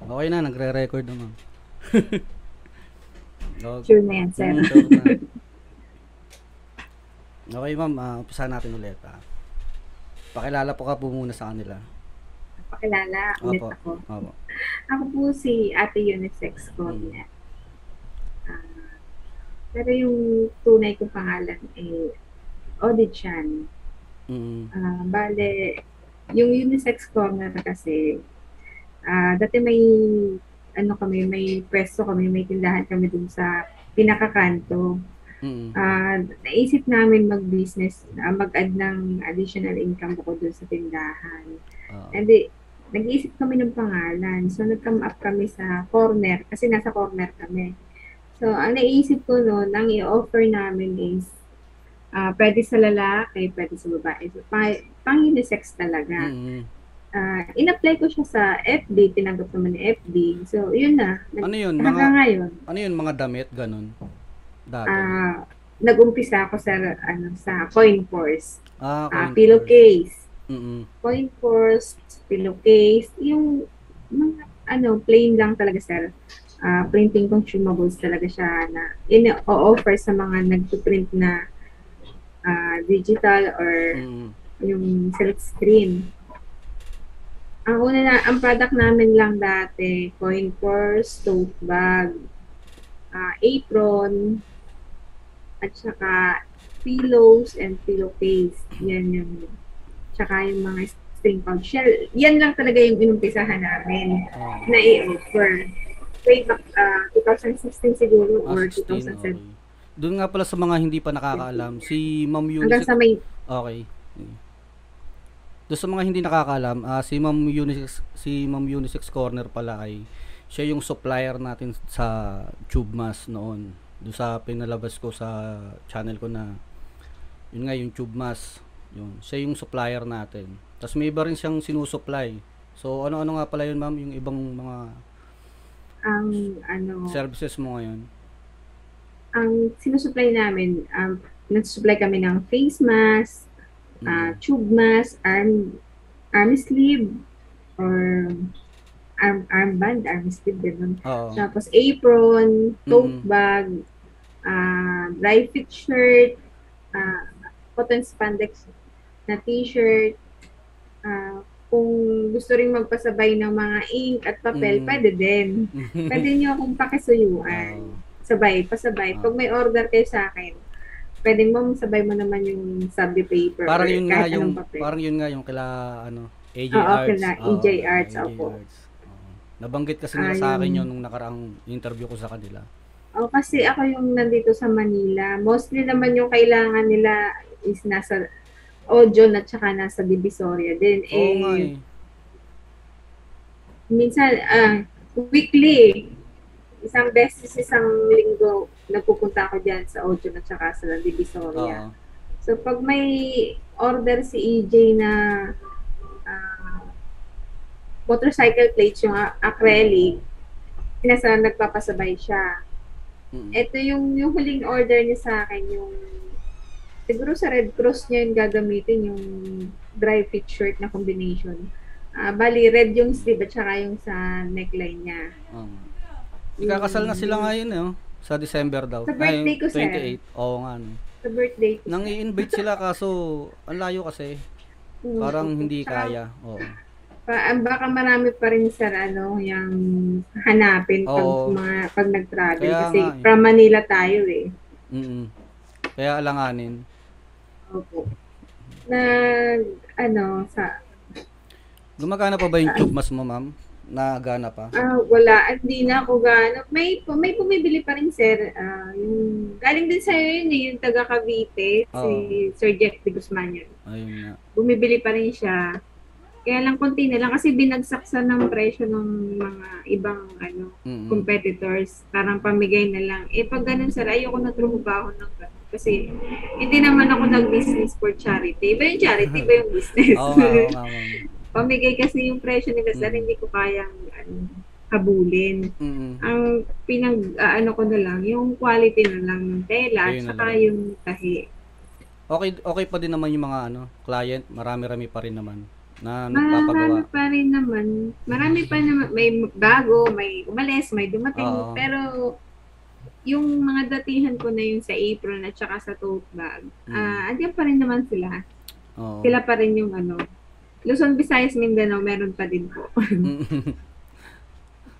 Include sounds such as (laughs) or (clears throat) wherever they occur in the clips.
Okay na, nagre-record naman. (laughs) okay. Sure na yan, sir. Sure na. Okay, ma'am. Uh, umpisa natin ulit. Ah. Pakilala po ka po muna sa kanila. Pakilala ulit Opo. ako. Opo. Ako po si Ate Unisex ko. Mm. Yeah. Ah, pero yung tunay kong pangalan ay Odie Chan. Mm. Ah, bale, yung unisex corner kasi, ah dati may, ano kami, may pwesto kami, may tindahan kami dun sa pinakakanto. Mm. Ah, naisip namin mag-business, ah, mag-add ng additional income bukod dun sa tindahan. Oo. And di, nag-iisip kami ng pangalan. So, nag-come up kami sa corner, kasi nasa corner kami. So, ang naisip ko noon, ang i-offer namin is, ah pwede sa lalaki, pwede sa babae. So, pang, pang unisex talaga. Mm. Ah, in-apply ko siya sa FB, tinanggap naman ni FB. So, yun na. Nag- Ano yun? Mga, ngayon, ano yun? Mga damit? Ganun? Dati. ah nag-umpisa ako sa, ano, sa coin purse. ah, Ah, coin pillowcase. purse. Mm-mm. coin purse, pillowcase, yung mga ano, plain lang talaga sir. Ah, printing consumables talaga siya na in-offer sa mga nagpo-print na ah, digital or Mm-mm. yung silk screen. Ang una na, ang product namin lang dati, coin purse, tote bag, ah, apron, at saka pillows and pillowcase. Yan yung, tsaka yung mga string pouch. Shell, yan lang talaga yung inumpisahan namin Oh. na i-offer. Way back, ah, 2016 siguro Ah, or 16, 2007. okay. Doon nga pala sa mga hindi pa nakakaalam, si Ma'am Hanggang Eunice, sa may, okay. Doon sa mga hindi nakakaalam, ah, si Ma'am Unisex, si Ma'am Unisex Corner pala ay siya yung supplier natin sa Tube Mask noon. Doon sa pinalabas ko sa channel ko na yun nga yung Tube Mask. Yun, siya yung supplier natin. Tapos may iba rin siyang sinusupply. So ano-ano nga pala yun ma'am, yung ibang mga ang ano, services mo ngayon? ang sinusupply namin, um, nagsusupply kami ng face mask, ah, Mm. tube mask, arm, arm sleeve, or arm, armband, arm sleeve, ganun. Oo. Tapos apron, tote Mm. bag, ah, dry fit shirt, ah, cotton spandex na t-shirt, ah, kung gusto rin magpasabay ng mga ink at papel, Mm. pwede din. (laughs) Pwede nyo akong pakisuyuan Oo. sabay, pasabay. Ah. Pag may order kayo sa akin, pwedeng mo sabay mo naman yung subby paper parang yun nga yung papel. parang yun nga yung kila ano AJ Oo, Arts. kila Oo, EJ Arts, AJ opo. Arts. Nabanggit kasi nila sa akin yun nung nakaraang interview ko sa kanila. Oh, kasi ako yung nandito sa Manila. Mostly naman yung kailangan nila is nasa Ojon at saka nasa Divisoria din. Oo eh, eh. minsan, ah, weekly, isang beses isang linggo, nagpupunta ako dyan sa Ojon at saka sa Divisoria. Oo. So, pag may order si EJ na ah, motorcycle plates, yung acrylic, nasa nagpapasabay siya. Mm. Ito yung, yung huling order niya sa akin, yung siguro sa Red Cross niya yung gagamitin, yung dry fit shirt na combination. Ah, bali, red yung sleeve at saka yung sa neckline niya. Oo. Ikakasal na sila ngayon eh. oh. Sa December daw. Sa birthday Ay, ko, sir. 28. Oo nga. No. Sa birthday ko. Nang i-invite sila kaso ang layo kasi. Mm, Parang hindi kaya. Oo. Pa, ah, baka marami pa rin sa ano, yung hanapin pag Oo. mga pag nag-travel Kaya kasi nga eh. from Manila tayo eh. Mm. Kaya alanganin. Opo. Na ano sa Gumagana pa ba yung tube mas mo, ma'am? Nagana pa? ah wala hindi na ako gaano. May may bumibili pa rin sir. Ah, yung galing din sa yun eh, yung taga Cavite, si Oo. Sir Jeff de Guzman yun. Ayun nga. Bumibili pa rin siya. Kaya lang konti na lang kasi binagsak sa ng presyo ng mga ibang ano Mm. competitors, parang pamigay na lang. Eh, pag ganun, sir, ayoko na trumabaho ng ganun. Kasi, hindi naman ako nag-business for charity. Iba yung charity, (laughs) iba yung business. Oo nga, oo nga, ma'am. Pamigay kasi yung presyo nila, sir, Mm. hindi ko kayang ano, habulin. Mm. Ang pinag, ah, ano ko na lang, yung quality na lang ng tela, at Ayun na saka lang. yung tahi. Okay, okay pa din naman yung mga ano, client, marami-rami pa rin naman. na Marami nagpapagawa. pa rin naman. Marami pa naman. May bago, may umalis, may dumating. Oo. Pero yung mga datihan ko na yung sa apron at saka sa tote bag, Mm. ah andiyan pa rin naman sila. Oo. Sila pa rin yung ano. Luzon, Visayas, Mindanao, meron pa din po. (laughs)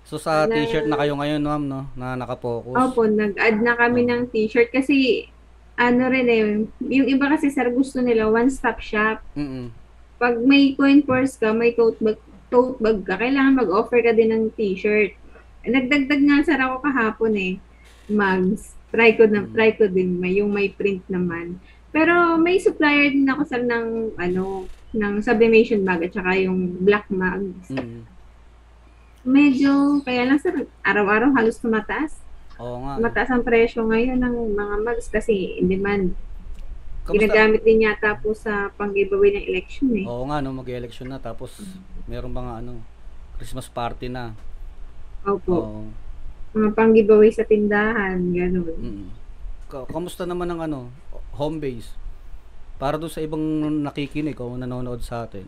so sa Na- t-shirt na kayo ngayon, ma'am, no? Na nakapokus. Opo, nag-add na kami ng t-shirt kasi ano rin eh, yung iba kasi sir gusto nila one-stop shop. Mm-mm. Pag may coin purse ka, may tote bag, tote bag ka, kailangan mag-offer ka din ng t-shirt. Nagdagdag nga sir ako kahapon eh, mugs. Try ko na, Mm. try ko din may yung may print naman. Pero may supplier din ako sir ng ano, ng sublimation bag at saka yung black mugs. Mm-mm. Medyo, kaya lang sir, araw-araw halos tumataas. Oo nga. Mataas ang presyo ngayon ng mga mugs kasi in demand. Kamusta? Ginagamit din yata po sa pang-giveaway ng election eh. Oo nga, no, mag-election na tapos meron nga ano, Christmas party na. Opo. Oo. Mga pang-giveaway sa tindahan, gano'n. Mm. Ka- Kamusta naman ang ano, home base? Para doon sa ibang nakikinig o nanonood sa atin.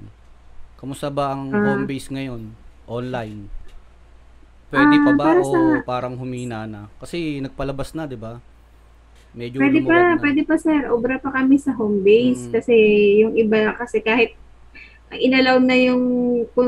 Kamusta ba ang Ah. home base ngayon? Online? Pwede pa Ah, ba o sa- parang humina na? Kasi nagpalabas na, 'di ba? Medyo Pwede pa, na. pwede pa sir. Obra pa kami sa home base Mm. kasi yung iba kasi kahit inalaw na yung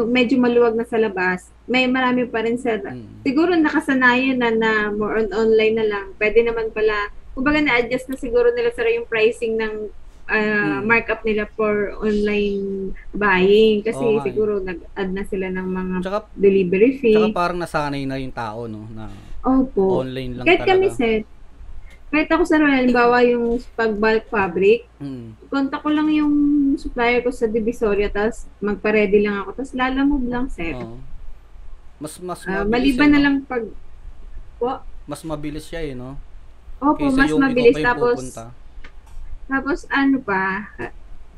medyo maluwag na sa labas, may marami pa rin sir. Mm. Siguro nakasanayan na na more on online na lang. Pwede naman pala, kumbaga na-adjust na siguro nila sir yung pricing ng Mm. markup nila for online buying kasi eh. siguro nag-add na sila ng mga Tsaka, delivery fee. tsaka parang nasanay na yung tao, no? Na Opo. online lang Kahit talaga. kami sir, kahit ako sa halimbawa yung pag bulk fabric, Mm. kontak ko lang yung supplier ko sa Divisoria, tapos magpa-ready lang ako, tapos lalamove lang sir. Oo. Mas mas mabilis maliban na lang pag po, Mas mabilis siya eh, no? opo, Kaysa mas mabilis. Tapos, pupunta. Tapos ano pa,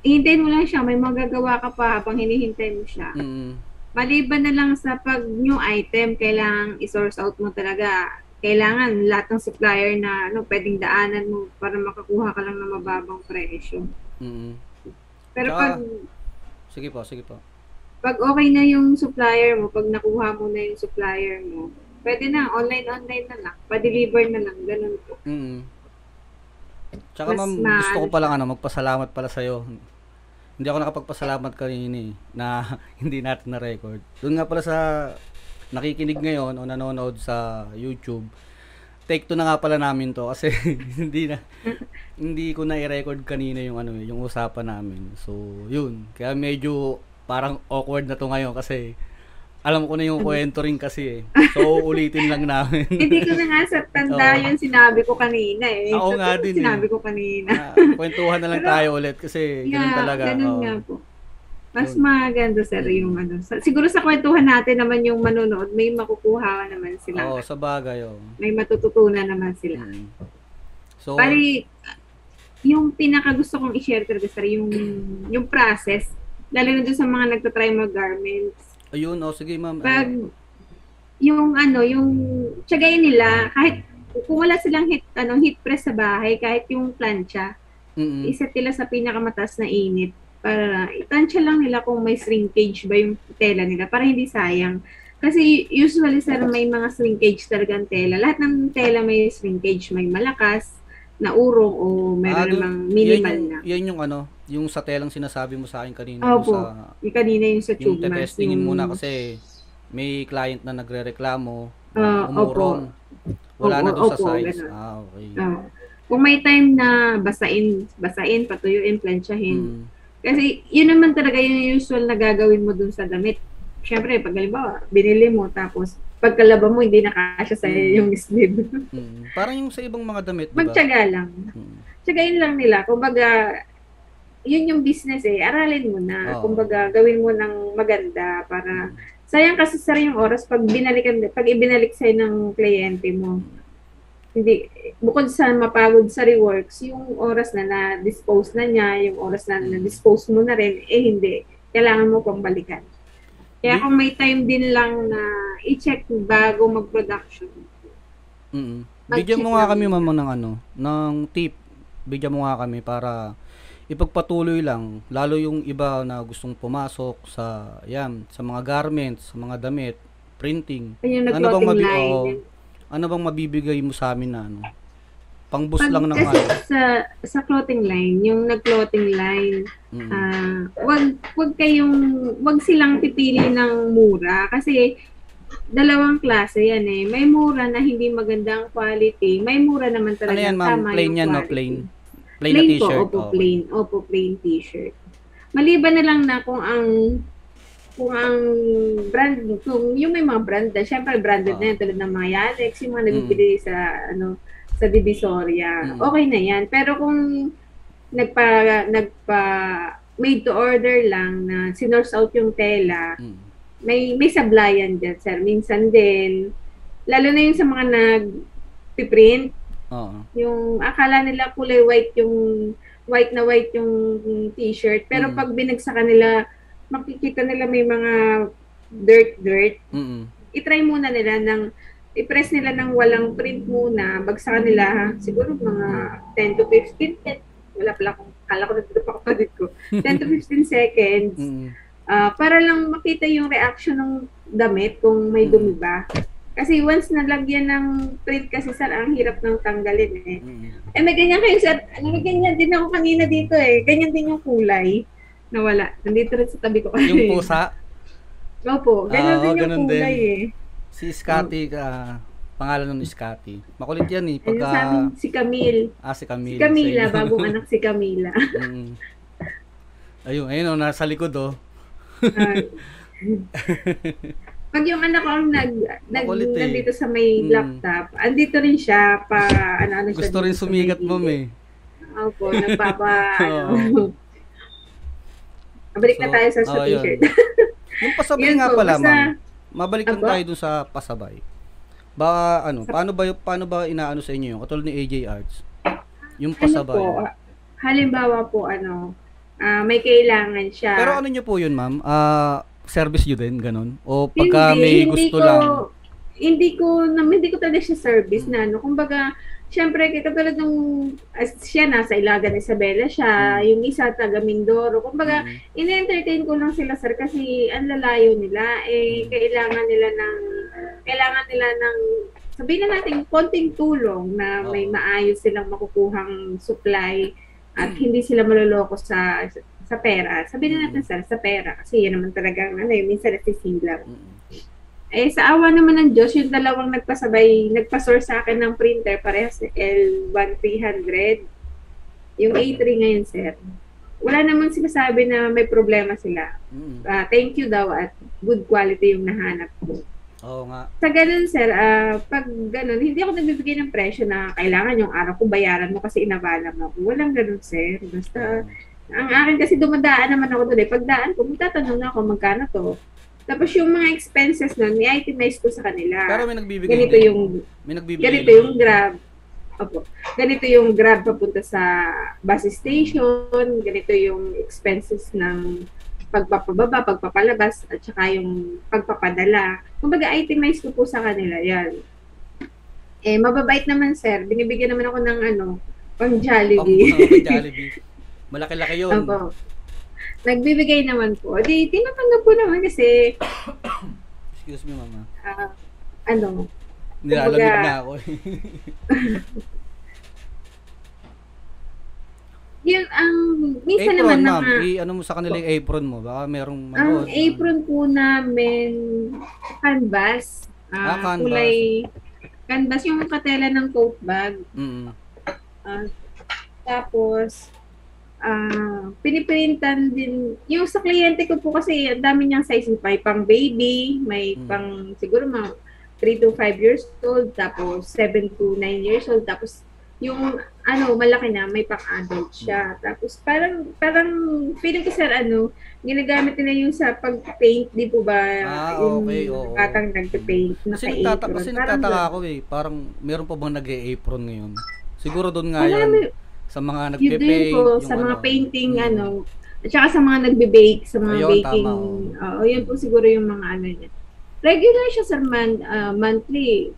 hihintayin mo lang siya, may magagawa ka pa habang hinihintay mo siya. Mm. Maliban na lang sa pag new item, kailangan i-source out mo talaga. Kailangan lahat ng supplier na ano, pwedeng daanan mo para makakuha ka lang ng mababang presyo. Mm. Pero Tsaka- pag Sige po, sige po. pag okay na yung supplier mo, pag nakuha mo na yung supplier mo, pwede na, online-online na lang. Pa-deliver na lang, ganun po. Mm. Tsaka Mas ma'am, ma- gusto ko pala ano, magpasalamat pala sa'yo. Hindi ako nakapagpasalamat kanina eh, na (laughs) hindi natin na-record. Doon nga pala sa nakikinig ngayon o nanonood sa YouTube, take two na nga pala namin to kasi (laughs) hindi na hindi ko na i-record kanina yung ano eh, yung usapan namin. So, yun. Kaya medyo parang awkward na to ngayon kasi alam ko na yung kwento rin kasi eh. (laughs) So, ulitin lang namin. Hindi ko na nga sa tanda Oo. yung sinabi ko kanina eh. Ako Totoo nga din eh. Sinabi ko kanina. Ah, kwentuhan na lang Pero- tayo ulit kasi ganun Yeah, talaga. ganun oo. nga po. Mas maganda sir yung ano. Siguro sa kwentuhan natin naman yung manonood, may makukuha naman sila. Oo, sa bagay. Oh. May matututunan naman sila. Mm. So, Bali, yung pinaka gusto kong i-share talaga sir, yung, yung process, lalo na doon sa mga nagtatry mag garments. Ayun, oh, sige ma'am. Pag, Eh, yung ano, yung tsagayin nila, kahit kung wala silang heat, ano, heat press sa bahay, kahit yung plancha, mm-mm. iset nila sa pinakamataas na init para itansya lang nila kung may shrinkage ba yung tela nila para hindi sayang. Kasi usually sir may mga shrinkage talaga ang tela. Lahat ng tela may shrinkage, may malakas na urong o meron Ah, namang minimal yan yung, na. yan yung ano, yung sa telang sinasabi mo sa akin kanina. Opo. yung sa, Yung kanina yung sa yung tube mask. yung- muna kasi may client na nagre-reklamo, Ah, umurong. Wala na Opo, doon sa opo, size. ganun. Ah, okay. Oo. kung may time na basain, basain, patuyuin, plansyahin. Mm. Kasi yun naman talaga yung usual na gagawin mo dun sa damit. Siyempre, pag halimbawa, binili mo, tapos pagkalaba mo, hindi nakasya sa Mm. yung sleeve. Mm. Parang yung sa ibang mga damit, di ba? Magtyaga lang. Mm. Tsagain lang nila. Kumbaga, yun yung business eh. Aralin mo na. Oo. Kumbaga, gawin mo ng maganda para sayang kasi sir yung oras pag binalikan pag ibinalik sa'yo ng kliyente mo. Hindi bukod sa mapagod sa reworks, yung oras na na-dispose na niya, yung oras na na-dispose mo na rin, eh hindi. Kailangan mo pang balikan. Kaya kung may time din lang na i-check bago mag-production. Mm. Mag-check Bigyan mo nga kami mama ng ano, ng tip. Bigyan mo nga kami para ipagpatuloy lang lalo yung iba na gustong pumasok sa yan sa mga garments, sa mga damit, printing. Yung Ano bang mabi- line. oo. Ano bang mabibigay mo sa amin na ano? Pang-boost Pag lang ng kasi ano. sa sa clothing line, yung nag-clothing line, Mm. ah wag wag kayong wag silang pipili ng mura kasi dalawang klase yan eh. May mura na hindi magandang quality, may mura naman ano talaga yan, ma'am? tama Plain yung yan, no? quality. Plain. Plain, na t-shirt. po, opo, Oo. plain. Opo, plain t-shirt. Maliban na lang na kung ang kung ang brand, kung yung may mga brand na, syempre branded Oo. na yan, tulad ng mga Yanex, yung mga Mm. nabibili sa, ano, sa Divisoria, Mm. okay na yan. Pero kung nagpa, nagpa, made to order lang na sinorse out yung tela, Mm. may may sablayan dyan, sir. Minsan din, lalo na yung sa mga nag-print, Oo. yung akala nila kulay white yung white na white yung t-shirt. Pero Mm. pag binagsakan nila makikita nila may mga dirt dirt. Mm. i-try muna nila ng i-press nila ng walang print muna. Bagsakan nila siguro mga 10 to 15 eh, wala pala akong kala ko nandito pa kapatid ko 10 to 15 seconds. Mm. ah, para lang makita yung reaction ng damit kung may dumi ba kasi once nalagyan ng print kasi sir ang hirap ng tanggalin eh Mm. eh, may ganyan kayo, sir. Ano, may ganyan din ako kanina dito eh. Ganyan din yung kulay. Nawala. Nandito rin sa tabi ko. Yung (laughs) pusa, Opo, ganyan Ah, din yung kulay din. eh. si Scotty, ah, pangalan nun ni Scotty. Makulit yan eh. Ayun Pagka, amin, si Camille. ah, si Camille. Si Camila, bagong anak si Camila. (laughs) Mm. Ayun, ayun oh, nasa likod oh. (laughs) Pag yung anak ko ang nag, nag Makulit eh. nandito sa may Mm. laptop, andito rin siya pa ano ano siya. Gusto rin sumigat, gilid. eh. Opo, nagpapa (laughs) ano. Balik na So, tayo sa, sa oh, t-shirt. (laughs) Yung pasabay Yun nga po, pala, basta- ma'am. Mabalik lang tayo dun sa pasabay. Ba ano, paano ba paano ba inaano sa inyo yung katulad ni AJ Arts? Yung pasabay. Ano po, halimbawa po, ano, ah, may kailangan siya. Pero ano nyo po yun, ma'am? Ah, service nyo din, ganun? O pagka may gusto ko, lang? Hindi ko, na, hindi ko talaga siya service na, ano. Kumbaga, syempre, katulad nung, as, siya nasa Ilagan Isabela siya, yung isa taga Mindoro. Kumbaga, Mm. in-entertain ko lang sila, sir, kasi ang lalayo nila, eh, Mm. kailangan nila ng, kailangan nila ng, sabihin na natin, konting tulong na may maayos silang makukuhang supply at Mm. hindi sila maloloko sa sa pera. Sabihin na natin, Mm. sir, sa pera. Kasi yan naman talagang, ano, yun, minsan nasisilaw. Mm. Eh, sa awa naman ng Diyos, yung dalawang nagpasabay, nagpasource sa akin ng printer, parehas L1300. Yung A3 ngayon, sir. Wala naman sinasabi na may problema sila. Mm. Ah, thank you daw at good quality yung nahanap ko. Oo nga. Sa ganun, sir, ah, pag ganun, hindi ako nagbibigay ng presyo na kailangan yung araw ko bayaran mo kasi inabala mo ako. Walang ganun, sir. Basta, ang akin kasi dumadaan naman ako doon eh. Pagdaan ko, magtatanong na ako magkano to. Tapos yung mga expenses nun, i-itemize ko sa kanila. Pero may nagbibigay ganito din. yung may nagbibigay ganito yung grab. Opo. Ganito yung grab papunta sa bus station, ganito yung expenses ng pagpapababa, pagpapalabas, at saka yung pagpapadala. Kumbaga, itemize ko po sa kanila yan. Eh, mababait naman, sir. Binibigyan naman ako ng ano, pang Jollibee. oh, may Jollibee. (laughs) Malaki-laki yun. Opo. Nagbibigay naman po. Di, tinatanggap po naman kasi, Excuse me, mama. ah, ano, Nilalamig Kumbaga- na ako. (laughs) yun ang, minsan apron, naman ma'am. mga, I, ano mo sa kanila yung apron mo? Baka merong ang manood. apron po namin, canvas. Ah, Ah, canvas. Kulay, canvas yung katela ng coat bag. Mm. Ah, tapos, ah piniprintan din. Yung sa kliyente ko po kasi, ang dami niyang size. May pang baby, may Mm. pang siguro mga 3 to 5 years old, tapos 7 to 9 years old, tapos yung ano, malaki na, may pang adult siya. Tapos parang, parang feeling ko sir, ano, ginagamit nila yung sa pag-paint, di po ba? Ah, yung okay, oo. Batang nag-paint, Kasi, nagtata- naka-apron. kasi Parang nagtataka ako eh. Parang meron pa bang nag-apron ngayon? Siguro doon nga yun. may- Sa mga nagpe-paint. po, yung sa mga ano. painting, Mm. ano, at saka sa mga nagbe-bake, sa mga Ayun, baking, tama, oo. oo, yun po siguro yung mga ano niya. Regular siya, sir, man, ah, monthly.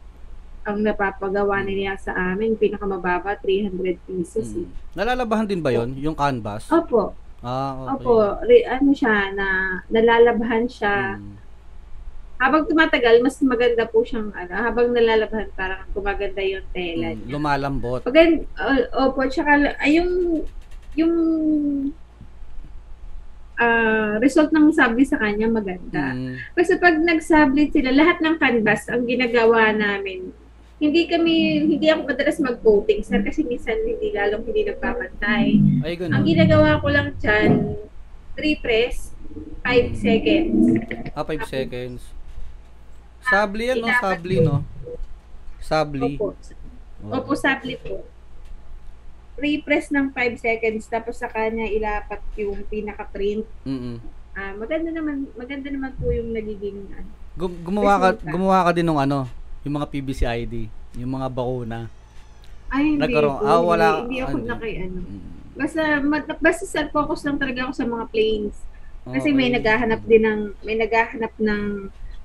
ang napapagawa nila sa amin, pinakamababa, 300 pieces. eh. Mm. Nalalabahan din ba yon yung canvas? Opo, Ah, okay. opo, re, ano siya, na nalalabhan siya. Mm. Habang tumatagal, mas maganda po siyang, ano, habang nalalabhan, parang gumaganda yung tela Mm, niya. Lumalambot. Uh, opo, tsaka, ay, yung, yung, ah, result ng sabli sa kanya maganda. Mm. Kasi pag nagsablit sila, lahat ng canvas ang ginagawa namin. Hindi kami, hindi ako madalas mag-coating, sir, kasi minsan hindi lalong hindi nagpapantay. Ay, Ang ganun. ginagawa ko lang dyan, 3 press, 5 seconds. Ah, 5 seconds. Sabli yan, no? Sabli, po. no? Sabli. Opo. Oo. Opo, sabli po. 3 press ng 5 seconds, tapos sa kanya ilapat yung pinaka-print. Mm-mm. Ah, maganda naman, maganda naman po yung nagiging ano. Gum- gumawa ka, Resulta. gumawa ka din ng ano, yung mga PBC ID, yung mga bakuna. Ay, hindi Nagkaroon- po. ah, wala- hindi, hindi ako naki ano. Mm. Basta, ma- basta sir, focus lang talaga ako sa mga planes. Kasi may Okay. naghahanap din ng, may naghahanap ng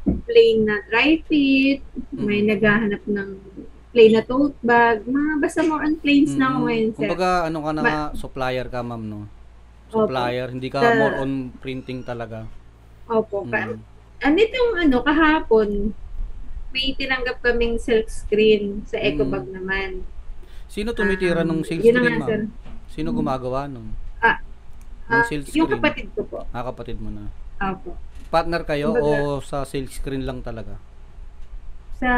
plane na dry fit, may Mm. naghahanap ng plane na tote bag, mga basta more on planes na ako Mm. ngayon, sir. Kumbaga, ano ka na Ma- nga, supplier ka, ma'am, no? Supplier, hindi ka Sa- more on printing talaga. Opo. Mm. ano itong ano, kahapon, may tinanggap kaming silk screen sa Mm. EcoBag naman. Sino tumitira Um, ng na screen, nga, sir. ma'am? Sino gumagawa nun? Ah, Ng Ah, yung kapatid ko po. Ah, kapatid mo na. Opo. Partner kayo Kumbaga- o sa sales screen lang talaga? sa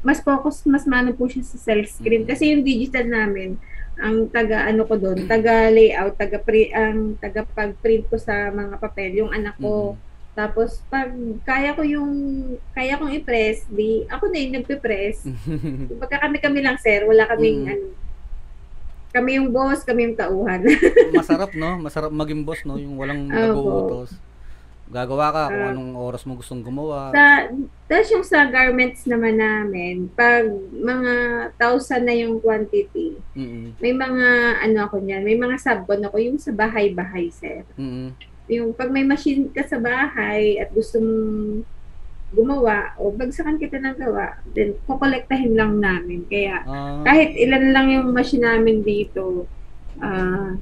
mas focus mas mano po siya sa self screen Mm. kasi yung digital namin ang taga ano ko doon taga layout taga pre, ang taga pag-print ko sa mga papel yung anak ko tapos pag kaya ko yung kaya kong i-press di ako na yung nagpe-press (laughs) Kumbaga kami kami lang sir wala kaming Mm. ano kami yung boss kami yung tauhan Masarap, no? Masarap maging boss, no? Yung walang nag-uutos. Gagawa ka kung Ah. anong oras mo gustong gumawa. sa tapos yung sa garments naman namin pag mga thousand na yung quantity Mm-mm. may mga ano ako niyan, may mga sabon ako yung sa bahay-bahay, sir. Mm-mm. Yung pag may machine ka sa bahay at gusto mong gumawa o bagsakan kita ng gawa, then kukolektahin lang namin. Kaya Ah, kahit ilan lang yung machine namin dito, ah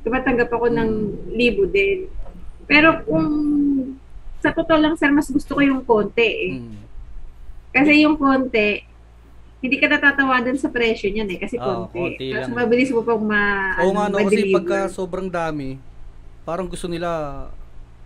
tumatanggap ako ng libo din. Pero kung sa totoo lang, sir, mas gusto ko yung konti eh. mm. Kasi yung konti, hindi ka natatawadan sa presyo niyan eh, kasi Oo, konti. konti Tapos mabilis mo pang ma, Oo nga, no? Kasi ma-deliver. pagka sobrang dami, parang gusto nila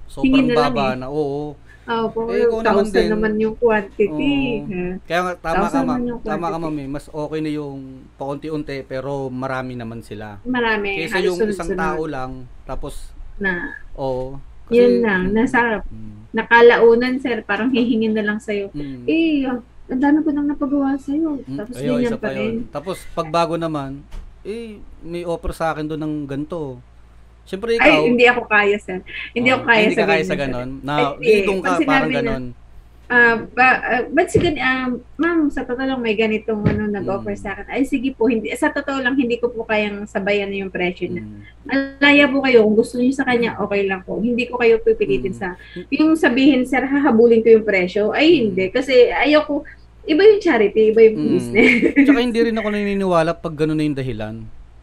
sobrang na baba eh. na. Oo. Oo, po, Eh, kung naman din- naman yung quantity. Oo. Ha? Kaya nga, tama ka, ma'am. Tama ka, ma'am. eh. Mas okay na yung paunti-unti, pero marami naman sila. Marami. Kaysa yung isang sunod-sunod tao lang, tapos, Na, oo. Yun lang. Nasa Mm, nakalaunan, sir. Parang hihingin na lang sa'yo. mm. Eh, ang dami ko nang napagawa sa'yo. Mm, Tapos ayun, ganyan pa pa rin. yun. Tapos pagbago naman, eh, may offer sa akin doon ng ganito. Siyempre ikaw, Ay, hindi ako kaya, sir. Hindi oh, ako kaya ay, hindi sa ka kaya sa sir. ganon. Na, Ay, eh, doon ka, parang sinabi na- Ah, ba, ah, ba't si gan- ah, ma'am, sa totoo lang may ganitong ano nag-offer Mm. sa akin. Ay sige po, hindi sa totoo lang hindi ko po kayang sabayan yung presyo niya. Mm. Alaya po kayo, kung gusto niyo sa kanya, okay lang po. Hindi ko kayo pipilitin Mm. sa yung sabihin, sir, hahabulin ko yung presyo. Ay, Mm. hindi kasi ayoko iba yung charity, iba yung Mm. business. (laughs) Tsaka hindi rin ako naniniwala pag gano'n na yung dahilan.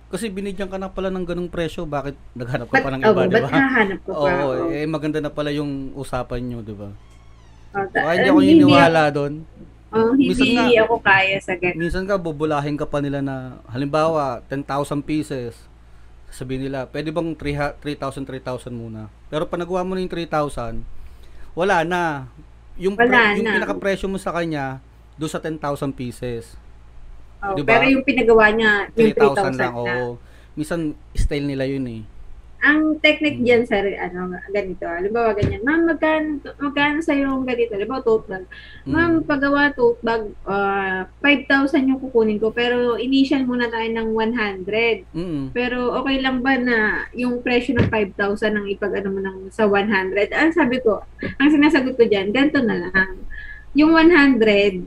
Kasi binigyan ka na pala ng ganong presyo, bakit naghanap ka Ba't, pa ng oh, iba, di ba't ba? hahanap ko pa? Oo, Oh. eh maganda na pala yung usapan nyo, di ba? Oh, ta- Kaya hindi ah, ako naniniwala doon. Oh, Minsan hindi nga- ako kaya sa ganun. Minsan ka, bubulahin ka pa nila na, halimbawa, 10,000 pieces. Sabihin nila, pwede bang 3 3,000, 3,000 muna? Pero pag nagawa mo na yung 3,000, wala na. Yung, pre- Wala yung na. pinaka-presyo mo sa kanya, doon sa 10,000 pieces. Oh, Diba? Pero yung pinagawa niya, yung 3,000 3,000 lang, na. oo. Minsan, style nila yun eh. Ang technique Mm. diyan sir, ano, ganito. Halimbawa ganyan. Ma'am, magkano, magkano sa yung ganito? Halimbawa, tote bag. Mm. Ma'am, paggawa tote bag, ah, 5,000 yung kukunin ko. Pero initial muna tayo ng 100. Mm. Pero okay lang ba na yung presyo ng 5,000 ang ipag-ano mo ng, sa 100? Ang sabi ko, ang sinasagot ko dyan, ganito na lang. Yung 100,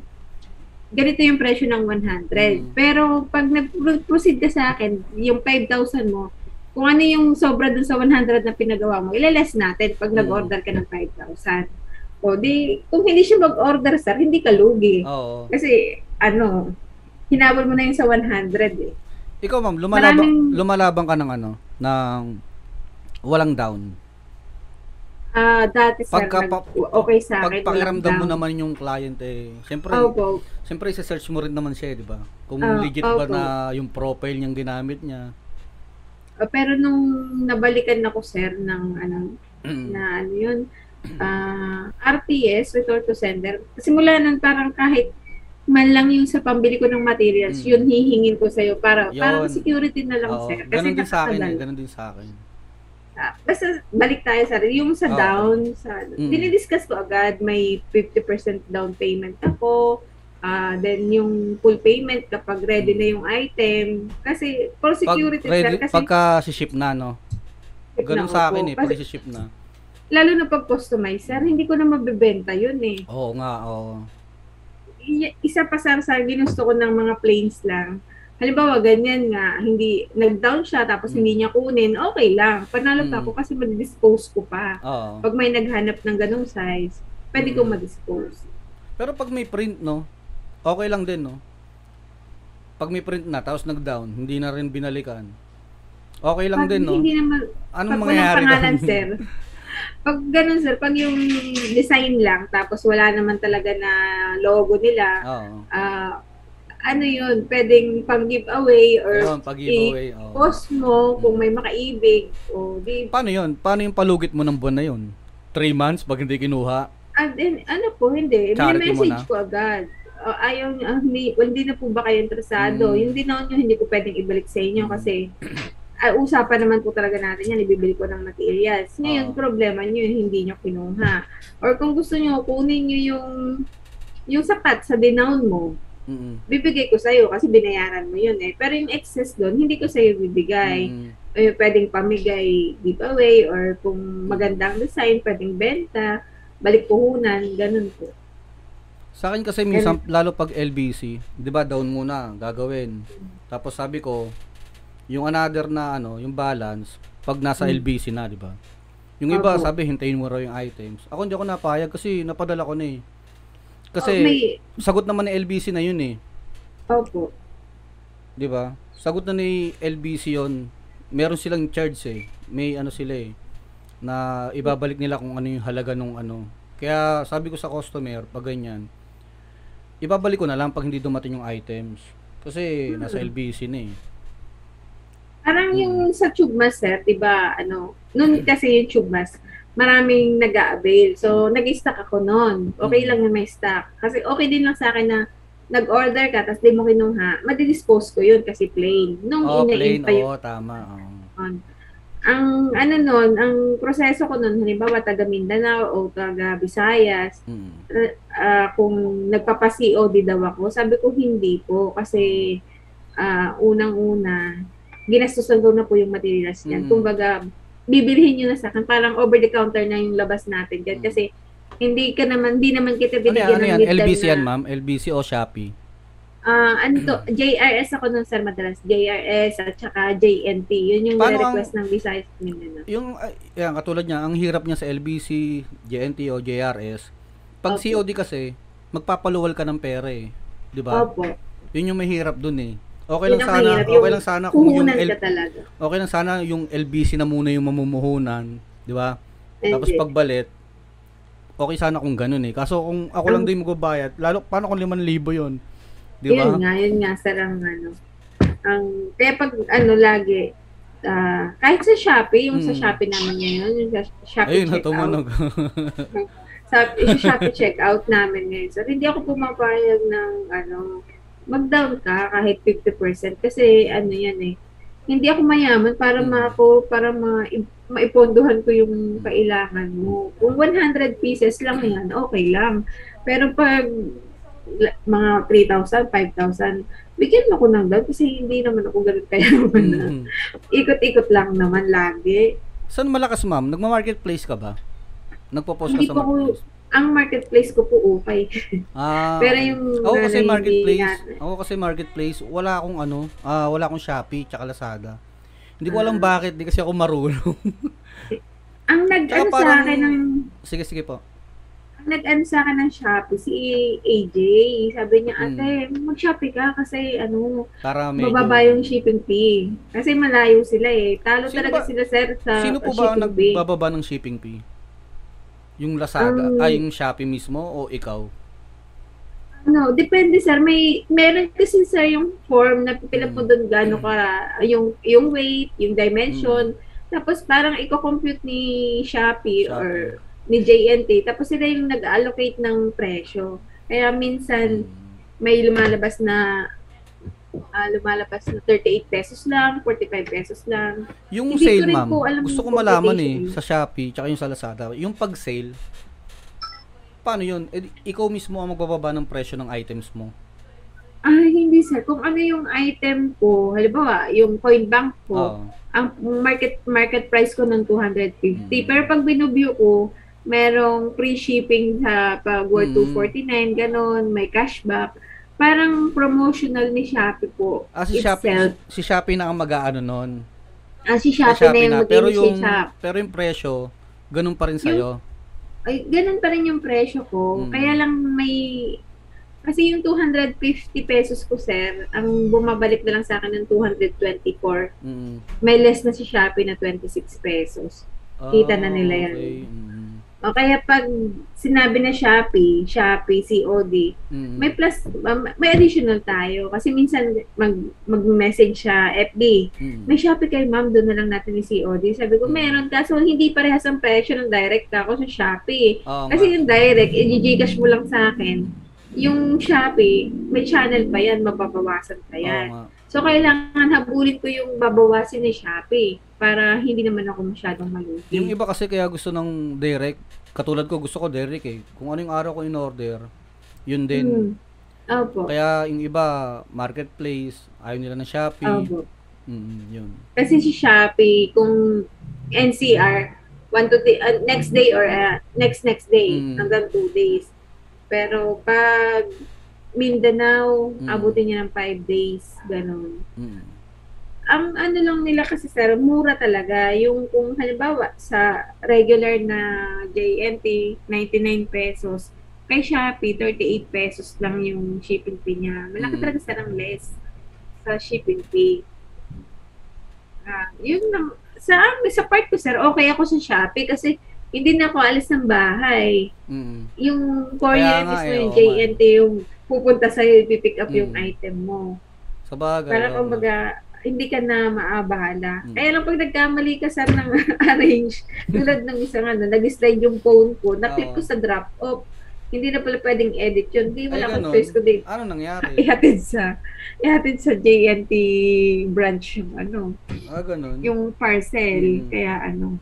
ganito yung presyo ng 100. Mm. Pero pag nag-proceed ka sa akin, yung 5,000 mo, kung ano yung sobra dun sa 100 na pinagawa mo, ilaless natin pag Mm. nag-order ka ng 5,000. O di, kung hindi siya mag-order, sir, hindi ka lugi. Oo. Kasi ano, hinabol mo na yung sa 100 eh. Ikaw ma'am, lumalabang, Maraming- lumalabang ka ng ano, ng walang down. Ah, dati sir, Pagka nag- pa- okay sa Pag akin. pakiramdam mo naman yung client eh, siyempre, Opo. siyempre isa-search mo rin naman siya, eh, di ba? Kung Ah, legit ba opo. na yung profile niyang ginamit niya. Ah, pero nung nabalikan ako sir ng ano, na ano yun, ah, RTS, return to sender, simula nun parang kahit man lang yung sa pambili ko ng materials, Mm. yun hihingin ko sa'yo para Yun. parang security na lang Oo, sir. ganun din sa akin eh, ganun din sa akin. Ah, basta balik tayo sa yung sa Oo. down sa Mm. dinidiscuss ko agad may 50% down payment ako ah then yung full payment kapag ready na yung item kasi for Pag, security ready, sir kasi pagka si ship na, no? Ganun na sa akin eh, pag si ship na. lalo na pag customize sir hindi ko na mabebenta yun eh Oo nga, oo. Isa pa sa sa ginusto ko ng mga planes lang halimbawa ganyan nga hindi nag-down siya tapos Mm. hindi niya kunin okay lang panalo pa Mm. ako kasi madidispose ko pa Oo. pag may naghanap ng ganong size, pwede Mm. kong ma-dispose. Pero pag may print, no? Okay lang din, no? Pag may print na, tapos nag-down, hindi na rin binalikan. Okay lang Pag din, no? hindi naman, Anong pag walang mangyayari pangalan, doon? sir, (laughs) pag ganun, sir, pag yung design lang, tapos wala naman talaga na logo nila, Oo. ah, ano yun, pwedeng pang giveaway or Ayun, pag giveaway. oo. post mo kung may makaibig o di Paano yun? Paano yung palugit mo ng buwan na yun? Three months pag hindi kinuha? and then, ano po hindi Charity mo message ko agad uh, ayaw niyo, ah, hindi, well, hindi na po ba kayo interesado Mm. yung dinaon nyo hindi ko pwedeng ibalik sa inyo Mm. kasi ah, usapan naman po talaga natin yan ibibili ko ng materials ngayon Oo. problema nyo yun, hindi nyo kinuha or kung gusto nyo kunin nyo yung yung sapat sa dinown mo Mm-mm. bibigay ko sa'yo kasi binayaran mo yun eh pero yung excess doon hindi ko sa'yo bibigay Mm. eh, pwedeng pamigay giveaway or kung magandang design, pwedeng benta, balik puhunan, ganun po. Sa akin kasi minsan, lalo pag LBC, di ba down muna, gagawin. Tapos sabi ko, yung another na ano, yung balance, pag nasa Hmm. LBC na, di ba? Yung iba, Opo. sabi, hintayin mo raw yung items. Ako hindi ako napayag kasi napadala ko na eh. Kasi, Oh, may, sagot naman ng LBC na yun eh. opo. Di ba? Sagot na ni LBC yon meron silang charge eh. May ano sila eh na ibabalik nila kung ano yung halaga nung ano. Kaya sabi ko sa customer pag ganyan, ibabalik ko na lang pag hindi dumating yung items. Kasi nasa LBC na eh. Parang Hmm. yung sa tube mask, sir, di ba, ano, nun kasi yung tube mask, maraming nag avail So, nag-stock ako noon. Okay lang na may stock. Kasi okay din lang sa akin na nag-order ka, tapos di mo kinuha, madidispose ko yun kasi plain. Nung Oh, plain. pa yung Oo, tama. oo. Ang ano nun, ang proseso ko nun, halimbawa taga Mindanao o taga Visayas, Mm. ah, kung nagpapa-COD daw ako, sabi ko hindi po kasi ah, unang-una, ginastusan ko na po yung materials niyan. Mm. Kumbaga, bibilhin nyo na sa akin, parang over the counter na yung labas natin dyan Mm. kasi hindi ka naman, hindi naman kita Ano yan, binigyan ano ng yan? time LBC yan, na- ma'am? LBC o Shopee? Ah, ano to, JRS ako nun sir madalas, JRS at saka JNT. Yun yung Paano ang- request ng Visayas Mindanao. Yung, yan, katulad niya, ang hirap niya sa LBC, JNT o JRS. Pag Opo. COD kasi, magpapaluwal ka ng pera eh. Di ba? Opo. Yun yung mahirap dun eh. Okay lang ang sana, okay lang sana kung yung L, talaga. okay lang sana yung LBC na muna yung mamumuhunan, di ba? Tapos pagbalit, okay sana kung ganun eh. Kaso kung ako lang Ang- din magbabayad, lalo paano kung 5,000 'yon? Di ba? Yun nga, yun nga, sir, ang ano. Ang, kaya pag, ano, lagi, ah, kahit sa Shopee, yung sa Mm. Shopee namin ngayon, yung sa Shopee Ayun, na checkout, tumunog. (laughs) sa Shopee checkout namin ngayon, sir, hindi ako pumapayag ng, ano, mag-down ka kahit 50% kasi, ano yan eh, hindi ako mayaman para Mm. mako para ma maipondohan ko yung kailangan mo. Kung 100 pieces lang yan, okay lang. Pero pag mga 3,000, 5,000, bigyan mo ko ng down kasi hindi naman ako ganun kayaman na. Mm. Ikot-ikot lang naman lagi. Saan malakas ma'am? Nagma-marketplace ka ba? Nagpo-post ka Hindi sa po ako, marketplace? ang marketplace ko po okay. Ah, (laughs) Pero yung ako kasi marketplace, hindi ako kasi marketplace, wala akong ano, ah, wala akong Shopee tsaka Lazada. Hindi ko alam Ah. bakit, di kasi ako marunong. Ang nag ano sa akin ng sige, sige po. Nag-ano sa akin ng Shopee, si AJ, sabi niya, Hmm. ate, mag-Shopee ka kasi ano, Para medyo... mababa yung shipping fee. Kasi malayo sila eh. Talo Sino talaga ba- sila, sir, sa Sino po ba ang nagbababa ng shipping fee? Yung Lazada, Um, ay yung Shopee mismo o ikaw? Ano, depende sir. May meron kasi sir yung form na pipila Mm. mo doon gaano ka yung yung weight, yung dimension. Tapos parang i-compute ni Shopee, or ni JNT. Tapos sila yung nag-allocate ng presyo. Kaya minsan Mm. may lumalabas na ah, lumalabas na 38 pesos lang, 45 pesos lang. Yung Hindi ko sale, rin ma'am, po alam gusto ko malaman eh, sa Shopee, tsaka yung sa Lazada, yung pag-sale, paano yun? Eh, ikaw mismo ang magbababa ng presyo ng items mo. Ah, hindi sir. Kung ano yung item ko, halimbawa, yung coin bank ko, Oo. ang market market price ko ng 250. Mm. Pero pag binubyo ko, merong free shipping sa pag worth Mm. 249, ganon, may cashback. Parang promotional ni Shopee po. Ah, si itself. Shopee, si Shopee na ang mag-aano nun. Ah, si Si Shopee, na yung Pero mag-initiate yung, sa... pero yung presyo, ganun pa rin sa'yo. Ay, ganun pa rin yung presyo ko. Mm. Kaya lang may... Kasi yung 250 pesos ko, sir, ang bumabalik na lang sa akin ng 224. Mm. May less na si Shopee na 26 pesos. Kita na nila yan. Ah, Okay. Mm. O kaya pag sinabi na Shopee, Shopee, COD, Mm. may plus, um, may additional tayo. Kasi minsan mag, mag-message siya FB. Mm. May Shopee kay ma'am, doon na lang natin ni COD. Sabi ko, Mm. meron. Kaso hindi parehas ang presyo ng direct ako sa Shopee. Oo Kasi nga. yung direct, i-gcash mo lang sa akin. Yung Shopee, may channel pa yan, mababawasan pa yan. nga. So, kailangan habulin ko yung babawasin ni Shopee para hindi naman ako masyadong malugi. Yung iba kasi kaya gusto ng direct, katulad ko gusto ko direct eh. Kung ano yung araw ko in order, yun din. Hmm. Opo. Kaya yung iba, marketplace, ayaw nila ng Shopee. Opo. Mm, yun. Kasi si Shopee, kung NCR, one to thi- uh, next day or uh, next next day, Mm. hanggang two days. Pero pag Mindanao, Mm. abutin niya ng five days, ganun. Mm. Ang ano lang nila kasi sir, mura talaga. Yung kung halimbawa sa regular na JNT, 99 pesos. Kay Shopee, 38 pesos lang yung shipping fee niya. Malaki Mm. talaga sa ng less sa shipping fee. Ah, yun lang. Sa, sa part ko sir, okay ako sa Shopee kasi hindi na ako alis ng bahay. Mm. Yung courier mismo eh, yung. JNT, yung pupunta sa'yo, pipick up yung Mm. item mo. Sa bagay. Para oo nga. kumbaga, hindi ka na maabahala. Mm. Kaya lang pag nagkamali ka sa ng (laughs) arrange, tulad ng isang ano, nag-slide yung phone ko, na-click Oo. ko sa drop off. Hindi na pala pwedeng edit yun. Hindi akong ganun. choice ko din. Ano nangyari? (laughs) Ihatid sa ihatid sa JNT branch yung ano, ah, ganun. yung parcel. Mm. Kaya ano.